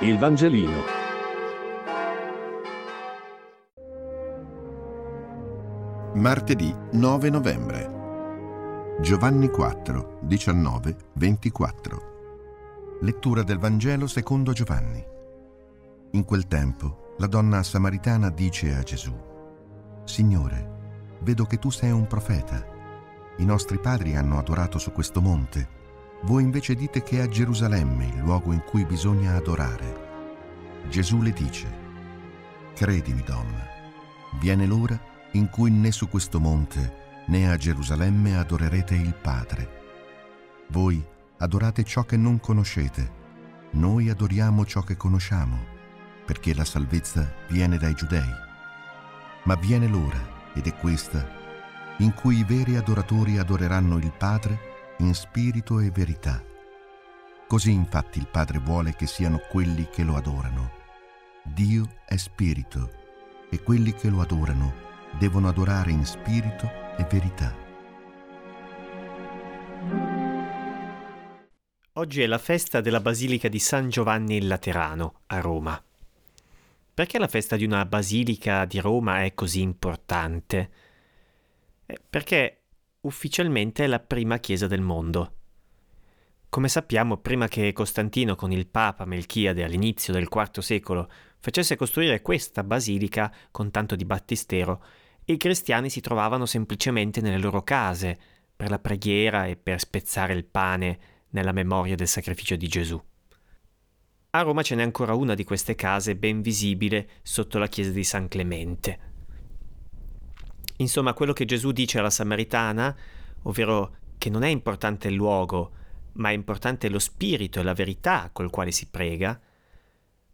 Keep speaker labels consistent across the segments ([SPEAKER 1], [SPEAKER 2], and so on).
[SPEAKER 1] Il Vangelino.
[SPEAKER 2] Martedì 9 novembre. Giovanni 4, 19, 24. Lettura del Vangelo secondo Giovanni. In quel tempo la donna samaritana dice a Gesù, Signore, vedo che tu sei un profeta. I nostri padri hanno adorato su questo monte, voi invece dite che è a Gerusalemme il luogo in cui bisogna adorare. Gesù le dice, Credimi donna, viene l'ora in cui né su questo monte né a Gerusalemme adorerete il Padre. Voi adorate ciò che non conoscete, noi adoriamo ciò che conosciamo, perché la salvezza viene dai giudei. Ma viene l'ora, ed è questa, in cui i veri adoratori adoreranno il Padre in spirito e verità. Così infatti il Padre vuole che siano quelli che lo adorano. Dio è spirito e quelli che lo adorano devono adorare in spirito e verità.
[SPEAKER 3] Oggi è la festa della Basilica di San Giovanni il Laterano a Roma. Perché la festa di una basilica di Roma è così importante? Eh, perché ufficialmente la prima chiesa del mondo. Come sappiamo, prima che Costantino con il Papa Melchiade all'inizio del IV secolo facesse costruire questa basilica con tanto di battistero, i cristiani si trovavano semplicemente nelle loro case per la preghiera e per spezzare il pane nella memoria del sacrificio di Gesù. A Roma ce n'è ancora una di queste case ben visibile sotto la chiesa di San Clemente. Insomma, quello che Gesù dice alla Samaritana, ovvero che non è importante il luogo, ma è importante lo spirito e la verità col quale si prega,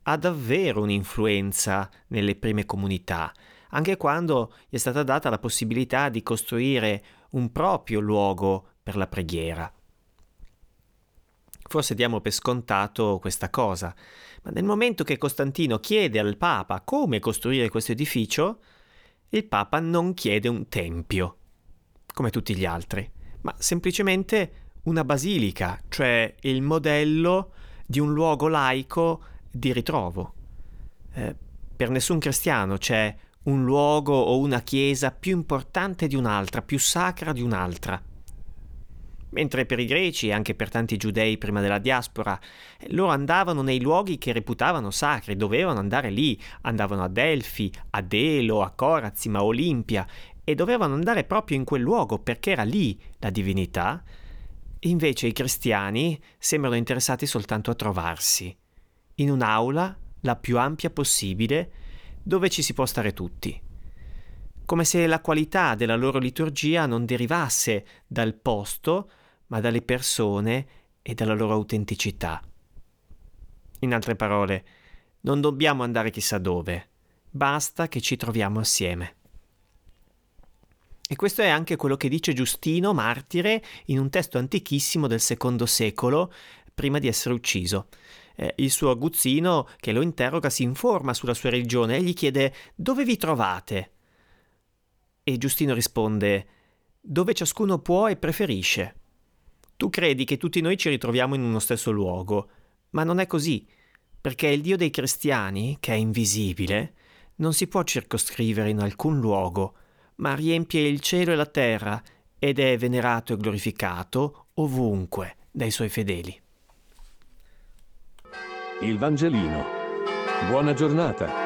[SPEAKER 3] ha davvero un'influenza nelle prime comunità, anche quando gli è stata data la possibilità di costruire un proprio luogo per la preghiera. Forse diamo per scontato questa cosa, ma nel momento che Costantino chiede al Papa come costruire questo edificio, il Papa non chiede un tempio, come tutti gli altri, ma semplicemente una basilica, cioè il modello di un luogo laico di ritrovo. Eh, per nessun cristiano c'è un luogo o una chiesa più importante di un'altra, più sacra di un'altra mentre per i greci e anche per tanti giudei prima della diaspora, loro andavano nei luoghi che reputavano sacri, dovevano andare lì, andavano a Delfi, a Delo, a Corazim, a Olimpia e dovevano andare proprio in quel luogo perché era lì la divinità. Invece i cristiani sembrano interessati soltanto a trovarsi, in un'aula, la più ampia possibile, dove ci si può stare tutti come se la qualità della loro liturgia non derivasse dal posto, ma dalle persone e dalla loro autenticità. In altre parole, non dobbiamo andare chissà dove, basta che ci troviamo assieme. E questo è anche quello che dice Giustino, martire, in un testo antichissimo del secondo secolo, prima di essere ucciso. Eh, il suo aguzzino, che lo interroga, si informa sulla sua religione e gli chiede dove vi trovate? E Giustino risponde dove ciascuno può e preferisce. Tu credi che tutti noi ci ritroviamo in uno stesso luogo, ma non è così, perché il Dio dei cristiani, che è invisibile, non si può circoscrivere in alcun luogo, ma riempie il cielo e la terra ed è venerato e glorificato ovunque dai suoi fedeli.
[SPEAKER 1] Il Vangelino. Buona giornata.